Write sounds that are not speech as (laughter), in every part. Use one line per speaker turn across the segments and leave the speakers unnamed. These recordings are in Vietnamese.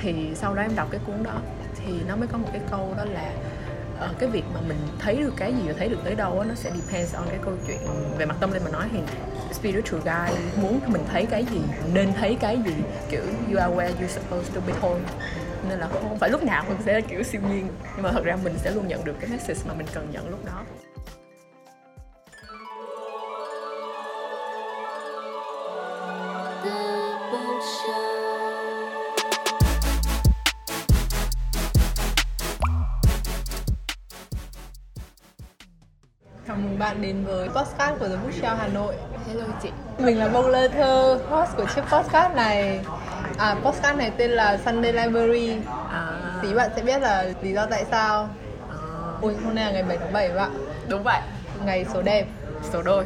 thì sau đó em đọc cái cuốn đó thì nó mới có một cái câu đó là uh, cái việc mà mình thấy được cái gì và thấy được tới đâu đó, nó sẽ depends on cái câu chuyện về mặt tâm linh mà nói. Thì spiritual guide muốn mình thấy cái gì nên thấy cái gì kiểu you are where you supposed to be thôi. Nên là không phải lúc nào mình sẽ kiểu siêu nhiên nhưng mà thật ra mình sẽ luôn nhận được cái message mà mình cần nhận lúc đó.
Podcast của The Bookshelf Hà Nội.
Hello chị.
Mình là Bông Lơ Thơ, host của chiếc podcast này. À, podcast này tên là Sunday Library.
À,
Thì bạn sẽ biết là lý do tại sao.
À,
Ui, hôm nay là ngày 7 tháng 7 bạn
Đúng vậy.
Ngày số đẹp.
Số đôi.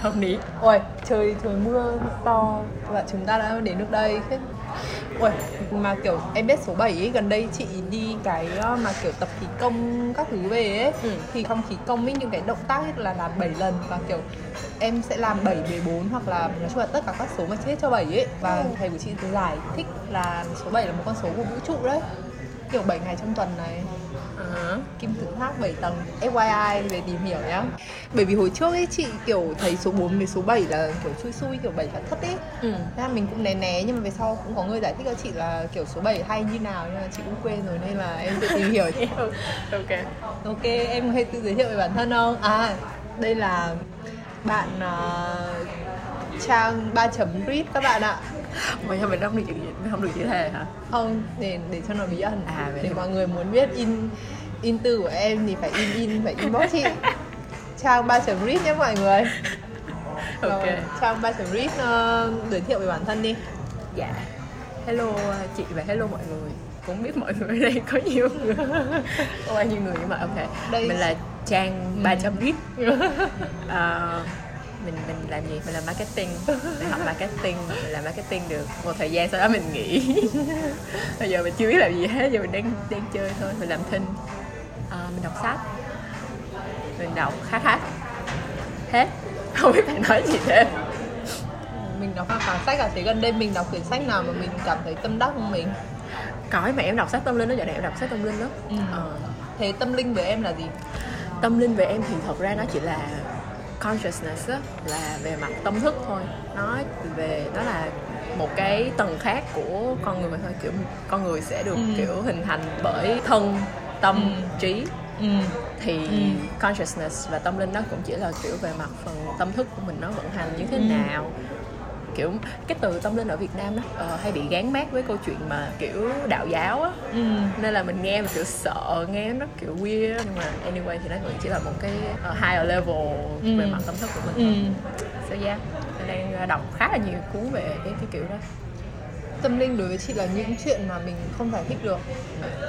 Hợp lý.
Ôi, trời trời mưa to. Và chúng ta đã đến được đây. Thế- Ui, mà kiểu em biết số 7 ấy, gần đây chị đi cái ờ, mà kiểu tập khí công các thứ về ấy.
Ừ.
Thì trong khí công ấy những cái động tác ấy là làm 7 lần Và kiểu em sẽ làm 7 về 4 hoặc là nói chung là tất cả các số mà chết cho 7 ấy. Và thầy của chị giải thích là số 7 là một con số của vũ trụ đấy. Kiểu 7 ngày trong tuần này
à,
kim tự tháp 7 tầng. FYI về tìm hiểu nhá. Bởi vì hồi trước ấy chị kiểu thấy số 4 với số 7 là kiểu xui xui kiểu 7 là thất ấy.
Ừ.
Thế là mình cũng né né nhưng mà về sau cũng có người giải thích cho chị là kiểu số 7 hay như nào nhưng mà chị cũng quên rồi nên là em tự tìm hiểu. (laughs)
Ok.
Ok. Em có thể tự giới thiệu về bản thân không? À đây là bạn uh, trang 3 chấm read các bạn ạ
Mà sao mình không được mình không được chữ thề hả?
không để để cho nó bí ẩn.
À, vậy
để mọi người muốn biết in in từ của em thì phải in in phải inbox chị. Trang 3 chấm read nhé mọi người. (laughs)
Ok.
Trang 3 chấm read uh, giới thiệu về bản thân đi.
Dạ. Hello uh, chị và hello mọi người. Cũng biết mọi người ở đây có nhiều người. Có bao nhiêu người nhưng mà ok.
Đây-
Mình là Trang
Ừ.
300 VIP Ờ, mình mình làm gì? Mình làm marketing. Mình học marketing mình làm marketing được một thời gian sau đó mình nghỉ. (laughs) Bây giờ mình chưa biết làm gì hết giờ mình đang đang chơi thôi. Mình làm thinh. Ờ, mình đọc sách. Mình đọc khá khá. Hết. (laughs) Không biết phải nói gì thêm.
Mình đọc cả sách à? Thế gần đây mình đọc quyển sách nào mà mình cảm thấy tâm đắc không mình?
Có mà em đọc sách tâm linh đó giờ này em đọc sách tâm linh đó
Ừ.
Ờ,
thế tâm linh với em là gì?
Tâm linh về em thì thật ra nó chỉ là consciousness á, là về mặt tâm thức thôi nó về nó là một cái tầng khác của con người thôi kiểu con người sẽ được
Ừ.
kiểu hình thành bởi thân tâm
Ừ.
trí
ừ
thì
Ừ.
consciousness và tâm linh nó cũng chỉ là kiểu về mặt phần tâm thức của mình nó vận hành như thế
Ừ.
nào kiểu cái từ tâm linh ở Việt Nam nó ờ, hay bị gán mát với câu chuyện mà kiểu đạo giáo á.
Ừ.
Nên là mình nghe mình kiểu sợ nghe nó kiểu weird. Nhưng mà anyway thì nó vẫn chỉ là một cái uh, higher level
Ừ.
về mặt tâm thức của
ừ.
mình so yeah mình đang đọc khá là nhiều cuốn về cái cái kiểu đó.
Tâm linh đối với chị là những chuyện mà mình không giải thích được.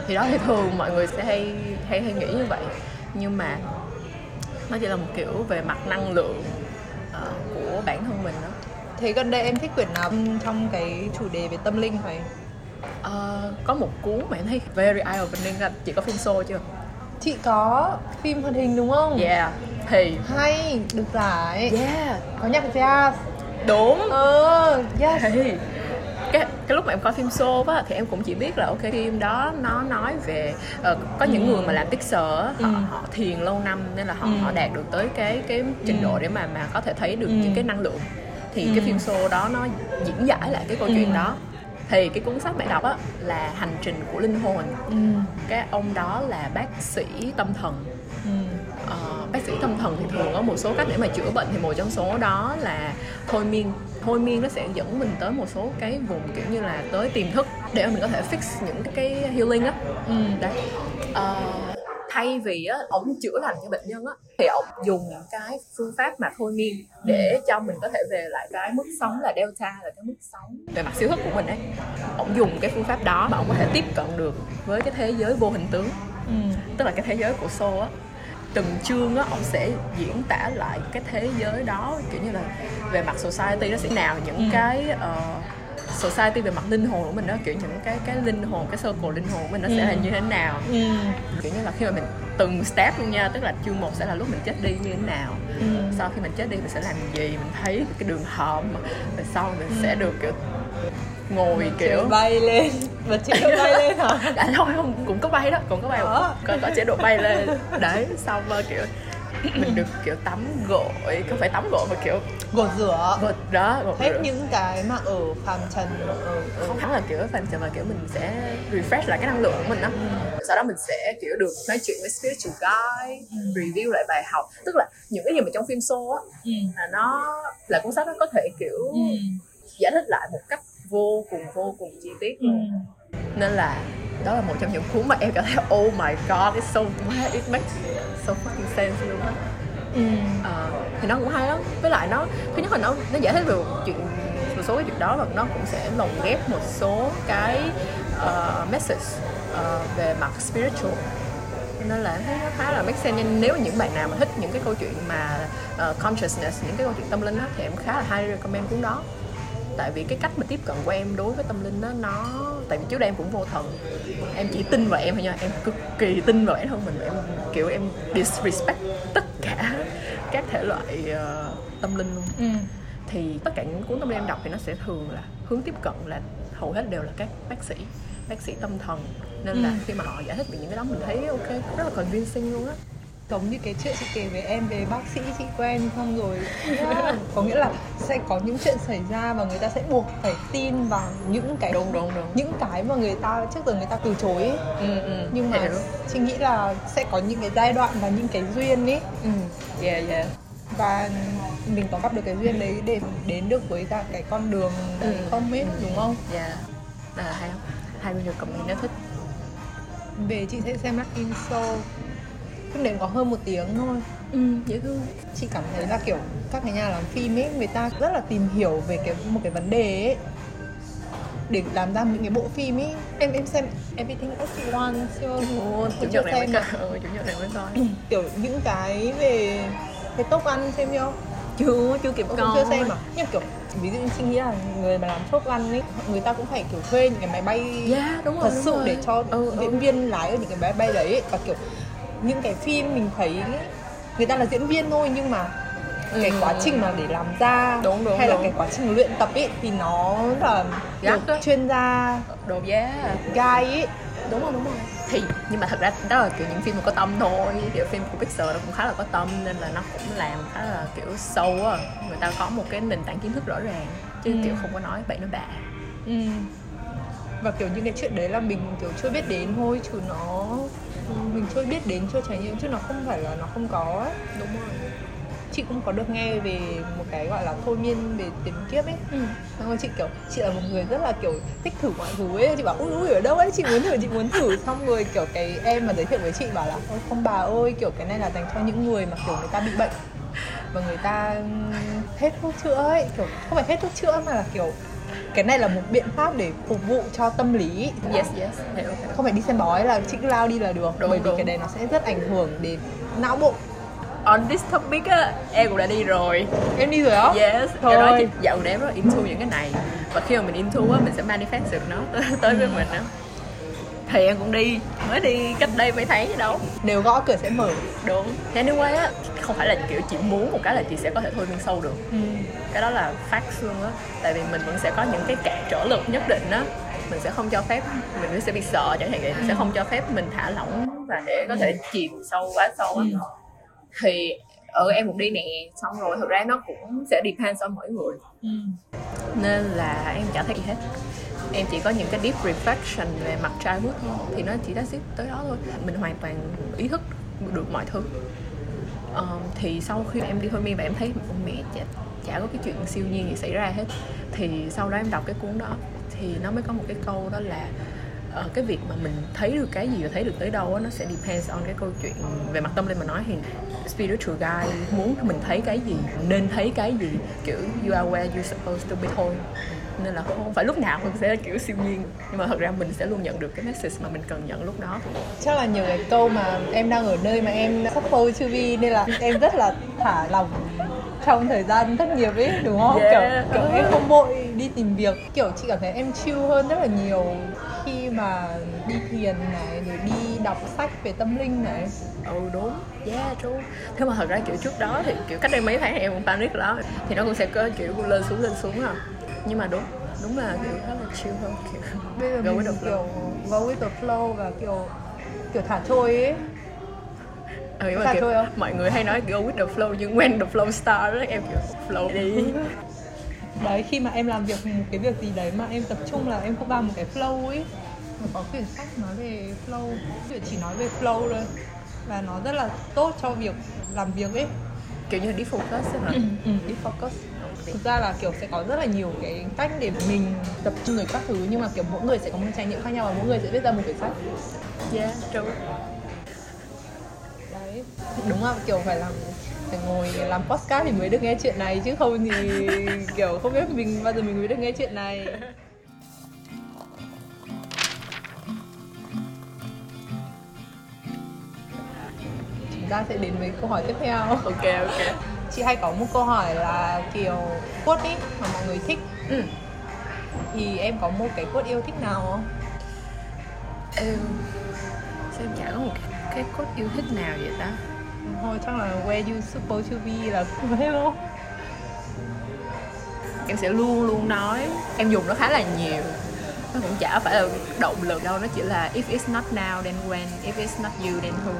Thì đó thì thường mọi người sẽ hay hay hay nghĩ như vậy. Nhưng mà nó chỉ là một kiểu về mặt năng lượng ờ, của bản thân mình đó
thế gần đây em thích quyển nào trong cái chủ đề về tâm linh này
Ờ, có một cuốn mà em thấy very eye opening là chị có phim show chưa?
Chị có phim hoạt hình đúng không?
Yeah thì.
Hay được giải.
Yeah.
Có nhạc jazz.
Đúng.
Ờ yes.
Thì. Cái cái lúc mà em coi phim show á thì em cũng chỉ biết là ok phim đó nó nói về ờ, có những
Ừ.
người mà làm pixel á họ,
Ừ.
họ thiền lâu năm nên là họ
Ừ.
họ đạt được tới cái cái trình
Ừ.
độ để mà mà có thể thấy được
Ừ.
những cái năng lượng thì
Ừ.
cái phim show đó nó diễn giải lại cái câu
Ừ.
chuyện đó. Thì cái cuốn sách bạn đọc á là hành trình của linh hồn.
Ừ.
Cái ông đó là bác sĩ tâm thần.
Ừ.
Ờ, bác sĩ tâm thần thì thường có một số cách để mà chữa bệnh thì một trong số đó là thôi miên thôi miên nó sẽ dẫn mình tới một số cái vùng kiểu như là tới tiềm thức để mình có thể fix những cái, cái healing á.
Ừ.
Đấy. Ờ, thay vì á ông chữa lành cho bệnh nhân á thì ông dùng cái phương pháp mà thôi miên để cho mình có thể về lại cái mức sống là delta là cái mức sống về mặt siêu thức của mình ấy. Ông dùng cái phương pháp đó mà ông có thể tiếp cận được với cái thế giới vô hình tướng.
Ừ.
Tức là cái thế giới của Sô á. Từng chương á ông sẽ diễn tả lại cái thế giới đó kiểu như là về mặt society nó sẽ nào những
Ừ.
cái ờ, society về mặt linh hồn của mình đó kiểu những cái cái linh hồn cái circle linh hồn của mình nó sẽ
Ừ.
là như thế nào.
Ừ.
Kiểu như là khi mà mình từng step luôn nha tức là chương 1 sẽ là lúc mình chết đi như thế nào.
Ừ.
Sau khi mình chết đi mình sẽ làm gì mình thấy cái đường hầm rồi sau mình sẽ được kiểu ngồi kiểu
bay lên. Bật chế độ bay lên hả? (laughs)
À thôi không? Cũng có bay đó cũng có bay.
Có.
có, có chế độ bay lên. Đấy xong rồi kiểu mình được kiểu tắm gội không phải tắm gội mà kiểu
gột rửa
gội đó gội
hết
rửa.
những cái mà ở phàm trần ở, ở
không hẳn là kiểu phần mà kiểu mình sẽ refresh lại cái năng lượng của mình đó sau đó mình sẽ kiểu được nói chuyện với spiritual guide review lại bài học tức là những cái gì mà trong phim show á
ừ.
là nó là cuốn sách nó có thể kiểu
Ừ.
giải thích lại một cách vô cùng vô cùng chi tiết
Ừ.
nên là đó là một trong những cuốn mà em cảm thấy oh my god it's so it makes so fucking sense luôn á.
Ừ.
Ờ, thì nó cũng hay lắm. Với lại nó thứ nhất là nó nó giải thích một chuyện một số cái chuyện đó và nó cũng sẽ lồng ghép một số cái uh, message ờ, về mặt spiritual. Nên là thấy nó khá là make sense. Nên nếu những bạn nào mà thích những cái câu chuyện mà ờ, consciousness những cái câu chuyện tâm linh đó thì em khá là hay recommend cuốn đó. Tại vì cái cách mà tiếp cận của em đối với tâm linh đó nó tại vì trước đây em cũng vô thần em chỉ tin vào em thôi nha em cực kỳ tin vào bản thân mình em kiểu em disrespect tất cả các thể loại ờ, tâm linh luôn
Ừ.
thì tất cả những cuốn tâm linh em đọc thì nó sẽ thường là hướng tiếp cận là hầu hết đều là các bác sĩ bác sĩ tâm thần nên là
Ừ.
khi mà họ giải thích về những cái đó mình thấy ok rất là convincing luôn á
giống như cái chuyện chị kể với em về bác sĩ chị quen xong rồi. Có nghĩa là sẽ có những chuyện xảy ra và người ta sẽ buộc phải tin vào những cái
đúng đúng đúng.
những cái mà người ta trước giờ người ta từ chối. Ấy.
ừ, ừ,
nhưng mà
hiểu.
chị nghĩ là sẽ có những cái giai đoạn và những cái duyên ấy
ừ. yeah yeah.
Và mình có gặp được cái duyên đấy để đến được với cả cái con đường
Ừ.
không ấy đúng không?
Yeah. Đó là hay không hay bây giờ comment nếu thích.
Về chị sẽ xem Lucky Show phim đấy có hơn một tiếng thôi.
Ừ, dễ thương.
Chị cảm thấy là kiểu các cái nhà làm phim ấy người ta rất là tìm hiểu về cái một cái vấn đề ấy. Để làm ra những cái bộ phim ấy. Em em xem Everything Everyone chưa?
Ồ, chủ nhật này mới
à?
ừ, (laughs) chủ nhật này mới coi. (clears throat)
Kiểu những cái về cái top ăn xem chưa?
Chưa chưa kịp coi.
chưa xem à nhưng kiểu ví dụ như chị nghĩ là người mà làm top ăn ấy người ta cũng phải kiểu thuê những cái máy bay
yeah đúng rồi
thật
đúng
sự
rồi.
để cho
ừ, ừ.
diễn viên lái ở những cái máy bay đấy ấy. và kiểu những cái phim mình thấy người ta là diễn viên thôi nhưng mà cái
Ừ.
quá trình mà để làm ra
Đúng, đúng,
hay là
đúng.
cái quá trình luyện tập ấy thì nó là
Gắt
được chuyên gia
đồ giá
guy ấy
đúng rồi đúng rồi thì nhưng mà thật ra đó là kiểu những phim mà có tâm thôi kiểu phim của Pixar nó cũng khá là có tâm nên là nó cũng làm khá là kiểu sâu á người ta có một cái nền tảng kiến thức rõ ràng chứ
Ừ.
kiểu không có nói bậy nói bạ
ừ. và kiểu những cái chuyện đấy là mình kiểu chưa biết đến thôi chứ nó mình chưa biết đến chưa trải nghiệm chứ nó không phải là nó không có. Ấy.
đúng rồi.
Chị cũng có được nghe về một cái gọi là thôi miên về tiền kiếp ấy.
Ừ.
xong rồi chị kiểu chị là một người rất là kiểu thích thử mọi thứ ấy. Chị bảo ui ui ở đâu ấy? Chị muốn thử chị muốn thử. Xong rồi kiểu cái em mà giới thiệu với chị bảo là ôi không bà ơi kiểu cái này là dành cho những người mà kiểu người ta bị bệnh và người ta hết thuốc chữa ấy. Kiểu không phải hết thuốc chữa mà là kiểu cái này là một biện pháp để phục vụ cho tâm lý.
Yes yes. Hiểu hiểu.
không phải đi xem bói là cứ lao đi là được
Đúng,
bởi vì
đúng.
cái đấy nó sẽ rất ảnh hưởng đến não bộ.
On this topic á em cũng đã đi rồi.
Em đi rồi á?
Yes
Thôi.
Nói chị dạo này em rất into những cái này. Và khi mà mình into á mình sẽ manifest được nó tới, (laughs) tới với mình á thì em cũng đi. Mới đi cách đây mấy tháng gì đâu.
Nếu gõ cửa sẽ mở.
Đúng. Thế anyway á không phải là kiểu chị muốn một cái là chị sẽ có thể thôi miên sâu được.
Ừ.
cái đó là facts luôn á. Tại vì mình vẫn sẽ có những cái cản trở lực nhất định á. Mình sẽ không cho phép mình sẽ bị sợ chẳng hạn vậy. Mình sẽ không cho phép mình thả lỏng và để có thể chìm sâu quá sâu á. Thì ở em cũng đi nè. Xong rồi thực ra nó cũng sẽ depends on mỗi người.
Ừ.
nên là em chả thấy gì hết em chỉ có những cái deep reflection về mặt childhood thôi. Thì nó chỉ that's it tới đó thôi. Mình hoàn toàn ý thức được mọi thứ. Um, thì sau khi em đi thôi miên và em thấy mẹ chả, chả có cái chuyện siêu nhiên gì xảy ra hết thì sau đó em đọc cái cuốn đó thì nó mới có một cái câu đó là uh, cái việc mà mình thấy được cái gì và thấy được tới đâu đó, nó sẽ depends on cái câu chuyện về mặt tâm linh mà nói. Thì spiritual guy muốn mình thấy cái gì nên thấy cái gì kiểu you are where you supposed to be thôi nên là không phải lúc nào mình sẽ kiểu siêu nhiên. Nhưng mà thật ra mình sẽ luôn nhận được cái message mà mình cần nhận lúc đó.
Chắc là nhiều cái câu mà em đang ở nơi mà em sắp phôi chưa vi nên là em rất là thả lòng trong thời gian thất nghiệp ấy đúng không?
Yeah.
kiểu, kiểu em không vội đi tìm việc. Kiểu chị cảm thấy em chill hơn rất là nhiều khi mà đi thiền này rồi đi đọc sách về tâm linh này.
Ừ đúng. Yeah true. Thế mà thật ra kiểu trước đó thì kiểu cách đây mấy tháng em cũng panic lắm. Thì nó cũng sẽ có kiểu lên xuống lên xuống à nhưng mà đúng đúng là kiểu khá là chill hơn kiểu (laughs)
bây giờ
Go with
mình
the flow.
kiểu go with the flow và kiểu kiểu thả trôi ấy.
Ừ, nhưng
Thả
mà kiểu
không?
mọi người hay nói go with the flow nhưng when the flow start em kiểu flow đi. (laughs)
Đấy khi mà em làm việc một cái việc gì đấy mà em tập trung là em không vào một cái flow ấy mà có quyển sách nói về flow quyển chỉ nói về flow thôi. Và nó rất là tốt cho việc làm việc ấy.
Kiểu như đi focus hả?
Ừ, đi focus thực ra là kiểu sẽ có rất là nhiều cái cách để mình tập trung được các thứ nhưng mà kiểu mỗi người sẽ có một trải nghiệm khác nhau và mỗi người sẽ viết ra một quyển sách.
Yeah true.
Đấy. Đúng là kiểu phải làm phải ngồi làm podcast thì mới được nghe chuyện này chứ không thì (laughs) kiểu không biết mình bao giờ mình mới được nghe chuyện này. Chúng ta sẽ đến với câu hỏi tiếp theo.
Ok ok
chị hay có một câu hỏi là kiểu quote ý mà mọi người thích.
Ừ.
thì em có một cái quote yêu thích nào không?
Em sao em chả có một cái, cái cốt yêu thích nào vậy ta?
Thôi chắc là where you supposed to be là không phải không
em sẽ luôn luôn nói. Em dùng nó khá là nhiều. Nó cũng chả phải là động lực đâu nó chỉ là if it's not now then when if it's not you then who.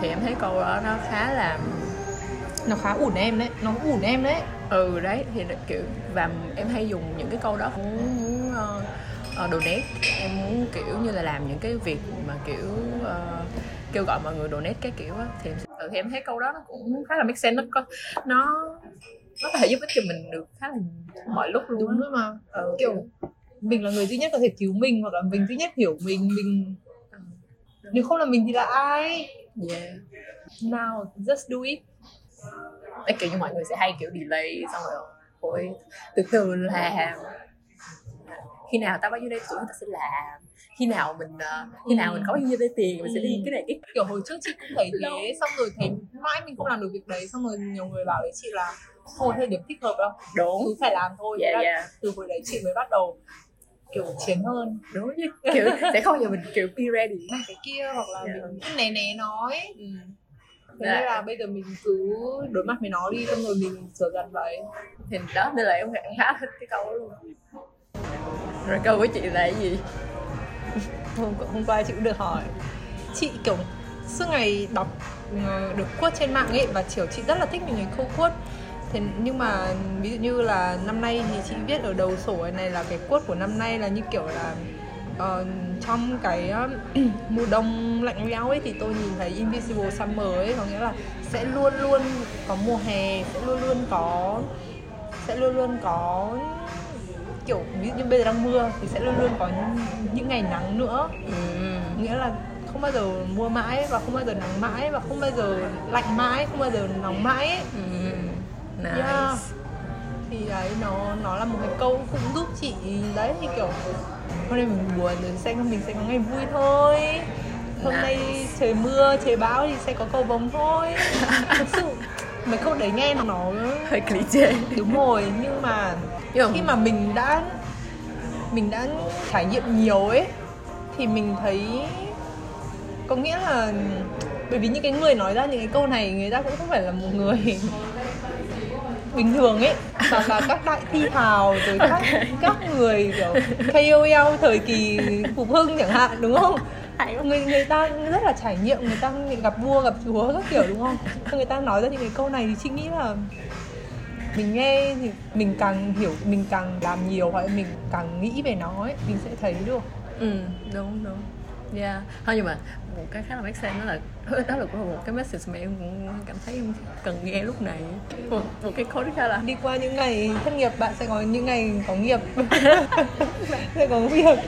Thì em thấy câu đó nó khá là
nó khá ủn em đấy nó ủn em đấy.
Ừ đấy thì kiểu và em hay dùng những cái câu đó muốn muốn uh, uh, donate. Em muốn kiểu như là làm những cái việc mà kiểu uh, kêu gọi mọi người donate cái kiểu á thì em ừ, thì em thấy câu đó nó cũng khá là make sense nó có nó nó có thể giúp ích cho mình được khá là mọi lúc luôn
đúng rồi mà.
Ừ,
kiểu mình là người duy nhất có thể cứu mình hoặc là mình duy nhất hiểu mình mình nếu không là mình thì là ai?
Yeah.
nào just do it
Đấy, kiểu như mọi người sẽ hay kiểu delay xong rồi ôi từ từ làm. Khi nào tao bao nhiêu đây tuổi tao sẽ làm? Khi nào mình ờ, khi nào mình có bao nhiêu đây tiền mình sẽ đi cái này cái
kiểu hồi trước chị cũng thấy thế xong rồi thấy mãi mình không làm được việc đấy xong rồi nhiều người bảo với chị là thôi thời điểm thích hợp đâu
đúng.
cứ phải làm thôi.
Dạ
Thế là
dạ.
từ hồi đấy chị mới bắt đầu kiểu chiến hơn.
Đúng như kiểu sẽ không giờ mình kiểu be ready.
Cái kia hoặc là
Dạ.
mình cứ né né nói
ừ.
Thế nên là bây giờ mình cứ đối mặt với nó đi xong rồi mình sửa dần vậy.
Thì đó nên là em, em khá thích cái câu đó luôn. Rồi câu của chị là cái gì? (laughs)
Hôm, hôm qua chị cũng được hỏi. Chị kiểu suốt ngày đọc ờ, được quote trên mạng ấy và kiểu chị rất là thích những cái câu quote. Thế nhưng mà ví dụ như là năm nay thì chị viết ở đầu sổ này là cái quote của năm nay là như kiểu là ờ, trong cái ờ, (clears throat) mùa đông lạnh lẽo ấy thì tôi nhìn thấy invisible summer ấy có nghĩa là sẽ luôn luôn có mùa hè sẽ luôn luôn có sẽ luôn luôn có kiểu ví dụ như bây giờ đang mưa thì sẽ luôn luôn có những, những ngày nắng nữa
ừ.
nghĩa là không bao giờ mưa mãi và không bao giờ nắng mãi và không bao giờ lạnh mãi không bao giờ nóng mãi ấy.
Ừ. nice
Yeah. Thì đấy nó nó là một cái câu cũng giúp chị đấy thì kiểu hôm nay mình buồn rồi sẽ mình sẽ có ngày vui thôi. Hôm
Nice.
nay trời mưa trời bão thì sẽ có cầu vồng thôi. (laughs) Thực sự mấy câu đấy nghe nó
hơi cliché.
đúng rồi nhưng mà
nhưng
khi mà mình đã mình đã trải nghiệm nhiều ấy thì mình thấy có nghĩa là bởi vì những cái người nói ra những cái câu này người ta cũng không phải là một người bình thường ấy. Mà là các đại thi hào rồi các các người kiểu KOL thời kỳ phục hưng chẳng hạn đúng không? Người người ta rất là trải nghiệm người ta gặp vua gặp chúa các kiểu đúng không? Người ta nói ra những cái câu này thì chị nghĩ là mình nghe thì mình càng hiểu mình càng làm nhiều hoặc là mình càng nghĩ về nó ấy mình sẽ thấy được.
Ừ đúng đúng yeah thôi nhưng mà một cái khá là make sense (laughs) đó là đó là cũng một cái message mà em cũng cảm thấy em cần nghe lúc này. Một, một cái code khá là
đi qua những ngày thất nghiệp bạn sẽ có những ngày có nghiệp. (laughs) Sẽ có việc.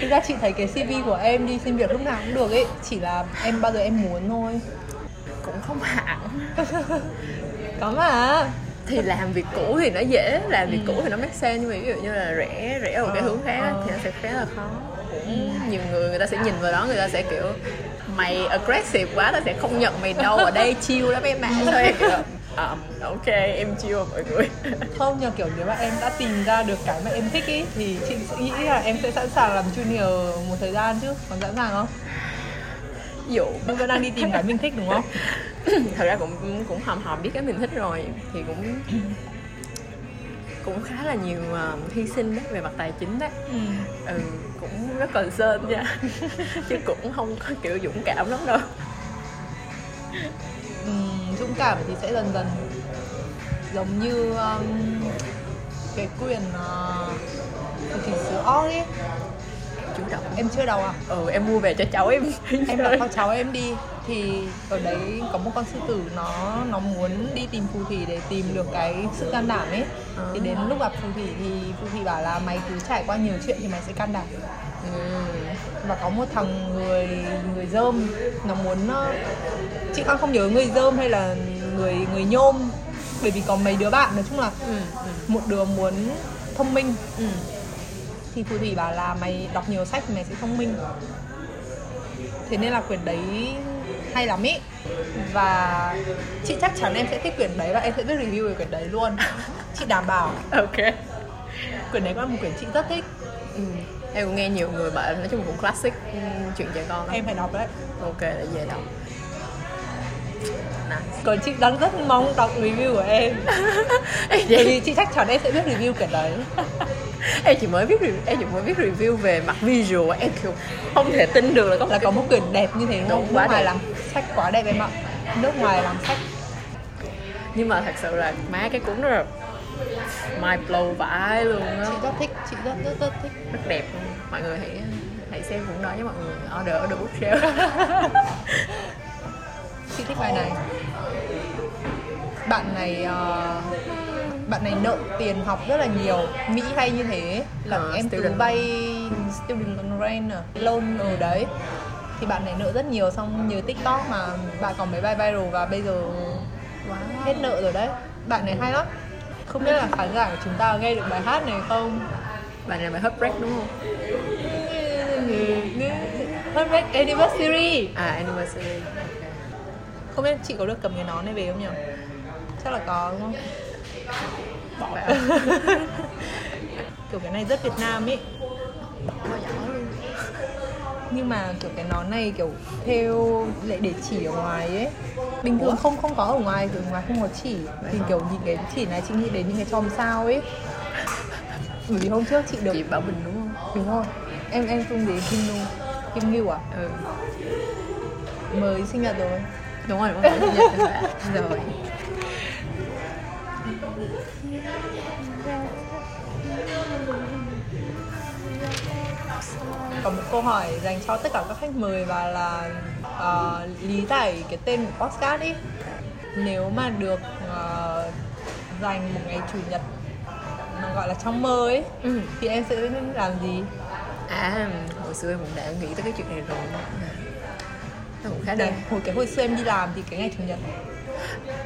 Thực ra chị thấy cái cv của em đi xin việc lúc nào cũng được ấy. Chỉ là em bao giờ em muốn thôi.
Cũng không hẳn. (laughs)
Có mà.
Thì làm việc cũ thì nó dễ làm việc
Ừ.
cũ thì nó make sense. Nhưng mà ví dụ như là rẽ rẽ ở một cái
Ờ,
hướng khác á,
ờ.
thì nó sẽ khá là khó cũng nhiều người người ta sẽ nhìn vào đó người ta sẽ kiểu mày aggressive quá tao sẽ không nhận mày đâu ở đây (laughs) chill lắm em ạ. Thôi kiểu um, ok em chill mọi người. (laughs)
Không nhờ kiểu nếu mà em đã tìm ra được cái mà em thích ý thì chị nghĩ là em sẽ sẵn sàng làm junior một thời gian chứ còn sẵn sàng không?
Dụ
em vẫn đang đi tìm cái mình thích đúng không? (laughs)
Thật ra cũng cũng hòm hòm biết cái mình thích rồi thì cũng cũng khá là nhiều uh, hy sinh đấy về mặt tài chính đấy.
Ừ.
ừ cũng rất còn sơn nha. (laughs) Chứ cũng không có kiểu dũng cảm lắm đâu.
Ừ, dũng cảm thì sẽ dần dần. Giống như um, cái quyền ờ, uh, thì sữa ong ấy
chủ động
em chưa đầu à
ừ em mua về cho cháu em
em đặt con cháu em đi thì ở đấy có một con sư tử nó nó muốn đi tìm phù thủy để tìm được cái sự can đảm ấy
À.
thì đến lúc gặp phù thủy thì phù thủy bảo là mày cứ trải qua nhiều chuyện thì mày sẽ can đảm
ừ.
và có một thằng người người dơm nó muốn ờ, chị con không nhớ người dơm hay là người người nhôm bởi vì có mấy đứa bạn nói chung là
Ừ. Ừ.
một đứa muốn thông minh
Ừ.
thì phù thủy bảo là mày đọc nhiều sách mày sẽ thông minh. Thế nên là quyển đấy hay lắm ý. Và chị chắc chắn em sẽ thích quyển đấy và em sẽ viết review về quyển đấy luôn. (laughs) Chị đảm bảo.
Ok.
Quyển đấy là một quyển chị rất thích.
Ừ. em cũng nghe nhiều người bảo nói chung cũng classic ừ, chuyện trẻ con lắm.
em phải đọc đấy.
Ok để về đọc. Nice.
còn chị đang rất mong đọc review của em. (laughs) Bởi vì chị chắc chắn em sẽ viết review quyển đấy (laughs) (laughs)
em chỉ mới viết em chỉ mới viết review về mặt visual em kiểu không thể tin được là có
là có một quyển đẹp như thế đúng
quá
Nước ngoài
đẹp.
làm sách quá đẹp em ạ. Nước ngoài làm sách.
Nhưng mà thật sự là má cái cuốn đó là mind blow vãi luôn á.
Chị rất thích, chị rất rất rất thích.
Rất đẹp luôn. mọi người hãy hãy xem cuốn đó với mọi người. Order the bookshelf. (laughs)
Chị thích bài này. Bạn này ờ, Bạn này nợ tiền học rất là nhiều Mỹ hay như thế Là
Ờ,
em
student.
vay Student loan à, Loan ở đấy. Thì bạn này nợ rất nhiều Xong nhờ TikTok mà bạn có mấy bài viral Và bây giờ
wow.
hết nợ rồi đấy. Bạn này hay lắm. Không biết là khán giả của chúng ta nghe được bài hát này không?
Bài này bài heartbreak đúng không?
Heartbreak Anniversary.
À anniversary. Ok.
Không biết chị có được cầm cái nón này về không nhỉ? Chắc là có đúng không?
Bỏ
Kiểu cái này rất Việt Nam ấy
luôn
Nhưng mà kiểu cái nón này kiểu theo lại để chỉ ở ngoài ấy. Bình thường không không có ở ngoài, ở ngoài không có chỉ. Thì kiểu nhìn cái chỉ này chị nghĩ đến những cái chòm sao ấy. Bởi vì hôm trước chị được
chị bảo bình đúng không?
Đúng rồi. Em em chung gì Kim Nu Kim Ngưu à?
ừ.
Mới sinh nhật rồi.
Đúng rồi đúng rồi sinh nhật rồi (laughs)
có một câu hỏi dành cho tất cả các khách mời và là ờ, lý giải cái tên của podcast đi. Nếu mà được ờ, dành một ngày chủ nhật mà gọi là trong mơ ấy
ừ.
thì em sẽ làm gì?
À hồi xưa em cũng đã nghĩ tới cái chuyện này rồi. Nó cũng khá
Để
đơn.
hồi cái hồi xưa em đi làm thì cái ngày chủ nhật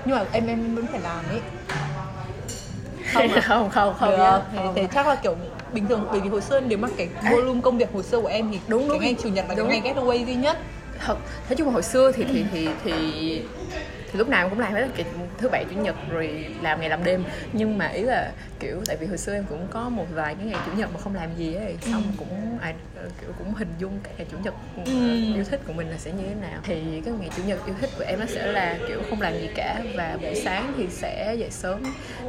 nhưng mà em em vẫn phải làm ấy
không không không không
được
Không.
thế chắc là kiểu bình thường bởi vì hồi xưa nếu mà cái volume công việc hồi xưa của em thì
Đúng,
cái
đúng.
ngày chủ nhật là
Đúng.
cái ngày getaway duy nhất
thật nói chung là hồi xưa thì thì thì thì thì lúc nào cũng làm hết kiểu thứ bảy chủ nhật rồi làm ngày làm đêm nhưng mà ý là kiểu tại vì hồi xưa em cũng có một vài cái ngày chủ nhật mà không làm gì ấy xong cũng à, kiểu cũng hình dung cái ngày chủ nhật
Ừ.
yêu thích của mình là sẽ như thế nào. Thì cái ngày chủ nhật yêu thích của em nó sẽ là kiểu không làm gì cả và buổi sáng thì sẽ dậy sớm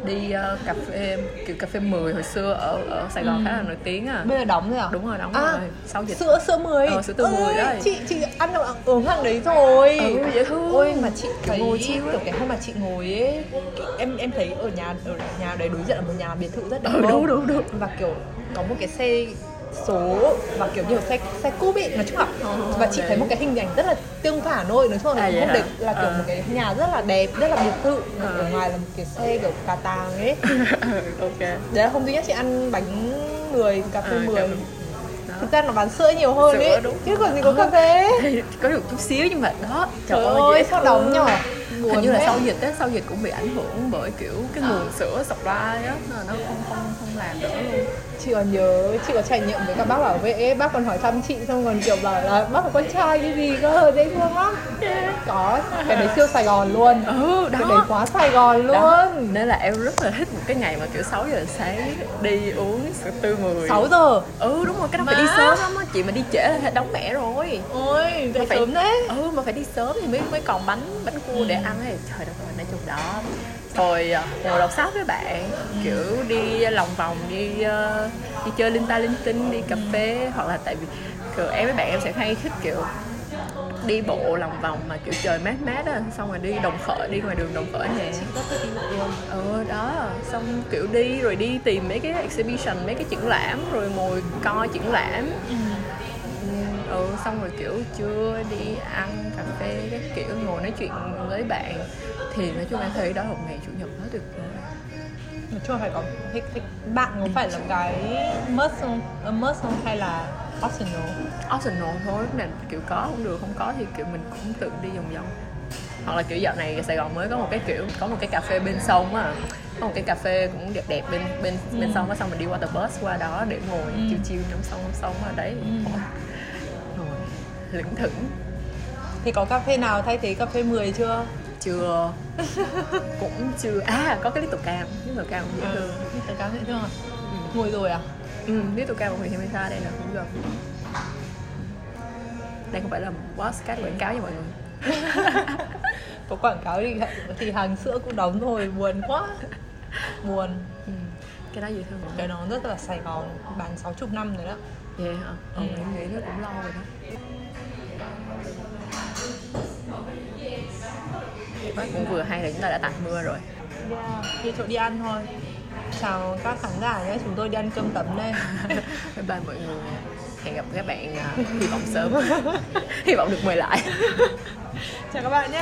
đi ờ, cà phê kiểu cà phê 10 hồi xưa ở ở Sài Gòn
Ừ.
khá là nổi tiếng à.
Bây giờ đóng rồi à?
Đúng rồi đóng
À,
rồi. Sau dịch
sữa sữa 10
Ờ, sữa tươi 10
Ơi,
đấy.
chị chị ăn được uống hàng đấy rồi.
Ừ dễ thương.
Ôi mà chị
Kiểu
thấy
ngồi chill
kiểu cái hôm mà chị ngồi ấy em em thấy ở nhà ở nhà đấy đối diện là một nhà biệt thự rất đẹp
Ừ,
không?
đúng, đúng, đúng.
và kiểu có một cái xe số và kiểu nhiều xe xe cúp ý nói chung là
Ờ,
và chị
đấy.
thấy một cái hình ảnh rất là tương phản thôi nói chung là
À,
hôm
hả?
đấy là kiểu
Ờ.
một cái nhà rất là đẹp rất là biệt thự
Ờ.
ở ngoài là một cái xe kiểu cà tàng ấy (laughs)
ok
đấy là hôm duy nhất chị ăn bánh người cà phê 10
cà phê- đó.
thực ra nó bán sữa nhiều hơn
Sữa,
ấy
đúng.
chứ còn gì có cà phê (laughs)
có được chút xíu nhưng mà đó
trời ơi sao đóng nhỏ
hình như là sau dịch á sau dịch cũng bị ảnh hưởng bởi kiểu cái nguồn sữa supply á nó không không không làm nữa luôn.
Chị còn nhớ chị có trải nghiệm với cả bác bảo vệ bác còn hỏi thăm chị xong còn kiểu bảo là bác có con trai cái gì cơ dễ thương lắm. Có cái đấy siêu sài gòn luôn.
Ừ
cái đấy
đó
quá sài gòn luôn.
đó nên là em rất là thích một cái ngày mà kiểu 6 giờ sáng đi uống sữa tươi 10
6 giờ?
Ừ đúng rồi cái đó phải
Má.
đi sớm lắm á. Chị mà đi trễ là phải đóng mẹ rồi.
Ôi
Mà phải-
sớm đấy
ừ mà phải đi sớm thì mới mới còn bánh bánh cua để ăn ấy trời đất ơi nói chung đó. Rồi ờ, ngồi đọc sách với bạn kiểu đi lòng vòng đi uh, đi chơi linh ta linh tinh đi cà phê hoặc là tại vì kiểu em với bạn em sẽ hay thích kiểu đi bộ lòng vòng mà kiểu trời mát mát á xong rồi đi đồng khởi đi ngoài đường đồng khởi nè.
Rất thích đi bộ luôn
ừ đó xong kiểu đi rồi đi tìm mấy cái exhibition mấy cái triển lãm rồi ngồi coi triển lãm.
Ừ.
ừ xong rồi kiểu trưa đi ăn cà phê các kiểu ngồi nói chuyện với bạn. Thì nói chung em thấy đó là một ngày chủ nhật rất tuyệt vời
nói chung phải có thích thích. Bạn có phải là cái must không a must không hay là optional?
Optional thôi nào kiểu có cũng được không có thì kiểu mình cũng tự đi vòng vòng. Hoặc là kiểu dạo này Sài Gòn mới có một cái kiểu có một cái cà phê bên sông á. Có một cái cà phê cũng đẹp đẹp bên bên
Ừ.
bên sông á xong mình đi qua tờ bus qua đó để ngồi
Ừ.
chiêu chiêu ngắm sông sông ở đấy.
Ừ.
Lững thững
thì có cà phê nào thay thế cà phê 10 chưa?
Chưa. (laughs) Cũng chưa. À có cái little cam. Little cam cũng dễ thương.
Tớ cảm thấy thương à? Ngồi rồi à?
Ừ little cam của Nguyễn Thị Minh Sa đây là cũng gần đây không phải là podcast quảng cáo cho mọi người. (laughs)
Có quảng cáo thì thì hàng sữa cũng đóng rồi buồn quá. Buồn.
Ừ. cái đó dễ thương
cái nó rất là Sài Gòn bán 60 năm rồi đó.
Vậy hả? Ừ,
Ừ.
em nghĩ nó cũng lâu rồi đó cũng vừa hay là chúng ta đã tạnh mưa rồi.
Yeah. đi chỗ đi ăn thôi. Chào các khán giả nhé chúng tôi đi ăn cơm tấm đây. (laughs)
Bye bye mọi người. Hẹn gặp các bạn à, (laughs) hy vọng sớm. (laughs) Hy vọng được mời lại.
Chào các bạn nhé